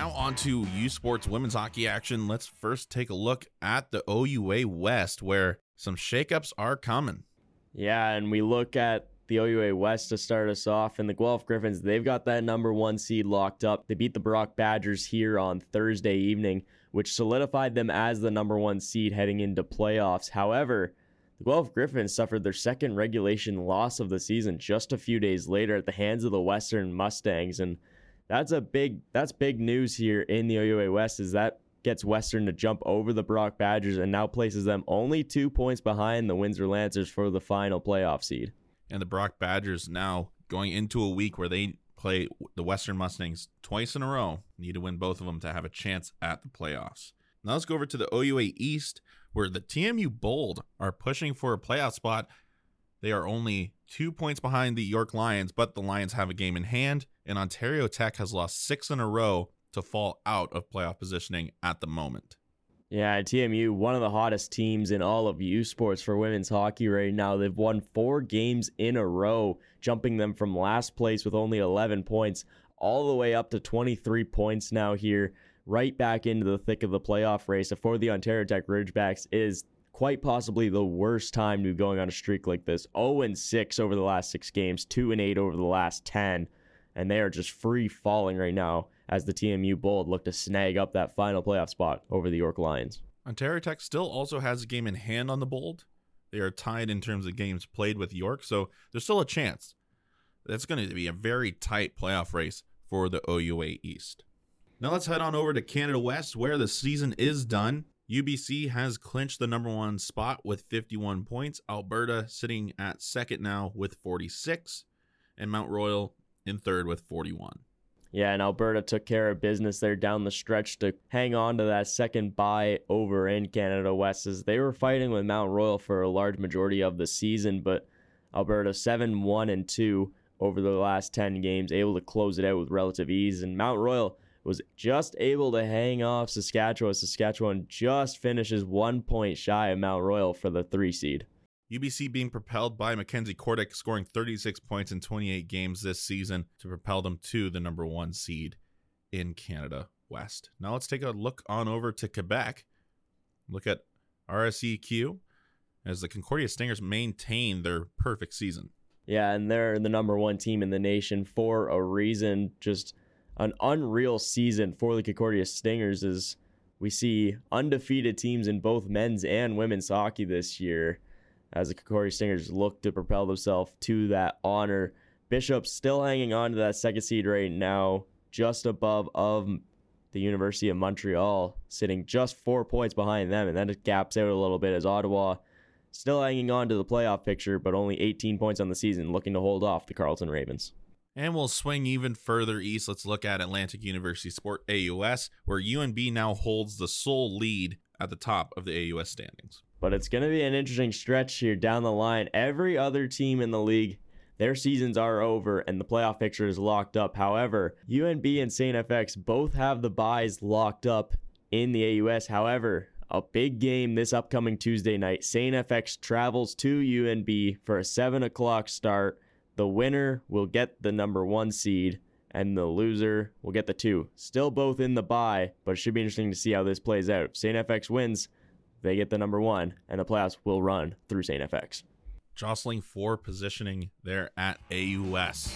Now on to U Sports women's hockey action. Let's first take a look at the OUA West, where some shakeups are coming. Yeah, and we look at the OUA West to start us off. And the Guelph Gryphons, they've got that number one seed locked up. They beat the Brock Badgers here on Thursday evening, which solidified them as the number one seed heading into playoffs. However, the Guelph Gryphons suffered their second regulation loss of the season just a few days later at the hands of the Western Mustangs. And that's a big that's big news here in the OUA West is that gets Western to jump over the Brock Badgers and now places them only two points behind the Windsor Lancers for the final playoff seed and the Brock Badgers now going into a week where they play the Western Mustangs twice in a row, need to win both of them to have a chance at the playoffs. Now let's go over to the OUA East, where the TMU Bold are pushing for a playoff spot. They are only two points behind the York Lions, but the Lions have a game in hand, and Ontario Tech has lost six in a row to fall out of playoff positioning at the moment. Yeah, TMU, one of the hottest teams in all of U Sports for women's hockey right now. They've won four games in a row, jumping them from last place with only 11 points all the way up to 23 points now here, right back into the thick of the playoff race. For the Ontario Tech Ridgebacks is quite possibly the worst time to be going on a streak like this. 0 and 6 over the last six games, 2 and 8 over the last 10, and they are just free falling right now as the TMU Bold look to snag up that final playoff spot over the York Lions. Ontario Tech still also has a game in hand on the Bold. They are tied in terms of games played with York, so there's still a chance. That's going to be a very tight playoff race for the OUA East. Now let's head on over to Canada West, where the season is done. UBC has clinched the number one spot with 51 points. Alberta sitting at second now with 46, and Mount Royal in third with 41. Yeah, and Alberta took care of business there down the stretch to hang on to that second bye over in Canada West as they were fighting with Mount Royal for a large majority of the season, but Alberta 7 1 and 2 over the last 10 games, able to close it out with relative ease. And Mount Royal was just able to hang off Saskatchewan. Saskatchewan just finishes one point shy of Mount Royal for the three seed. UBC being propelled by Mackenzie Kordick scoring 36 points in 28 games this season to propel them to the number one seed in Canada West. Now let's take a look on over to Quebec. Look at RSEQ as the Concordia Stingers maintain their perfect season. Yeah, and they're the number one team in the nation for a reason. Just an unreal season for the Concordia Stingers as we see undefeated teams in both men's and women's hockey this year as the Concordia Stingers look to propel themselves to that honor. Bishop still hanging on to that second seed right now, just above of the University of Montreal, sitting just four points behind them, and then it gaps out a little bit as Ottawa still hanging on to the playoff picture, but only 18 points on the season, looking to hold off the Carleton Ravens. And we'll swing even further east. Let's look at Atlantic University Sport AUS, where UNB now holds the sole lead at the top of the AUS standings but it's going to be an interesting stretch here down the line. Every other team in the league, their seasons are over and the playoff picture is locked up. However, UNB and St. FX both have the byes locked up in the AUS. However, a big game this upcoming Tuesday night. St. FX travels to UNB for a 7 o'clock start. The winner will get the number one seed, and the loser will get the two. Still both in the bye, but it should be interesting to see how this plays out. If St. FX wins, they get the number one, and the playoffs will run through St. FX. Jostling for positioning there at AUS.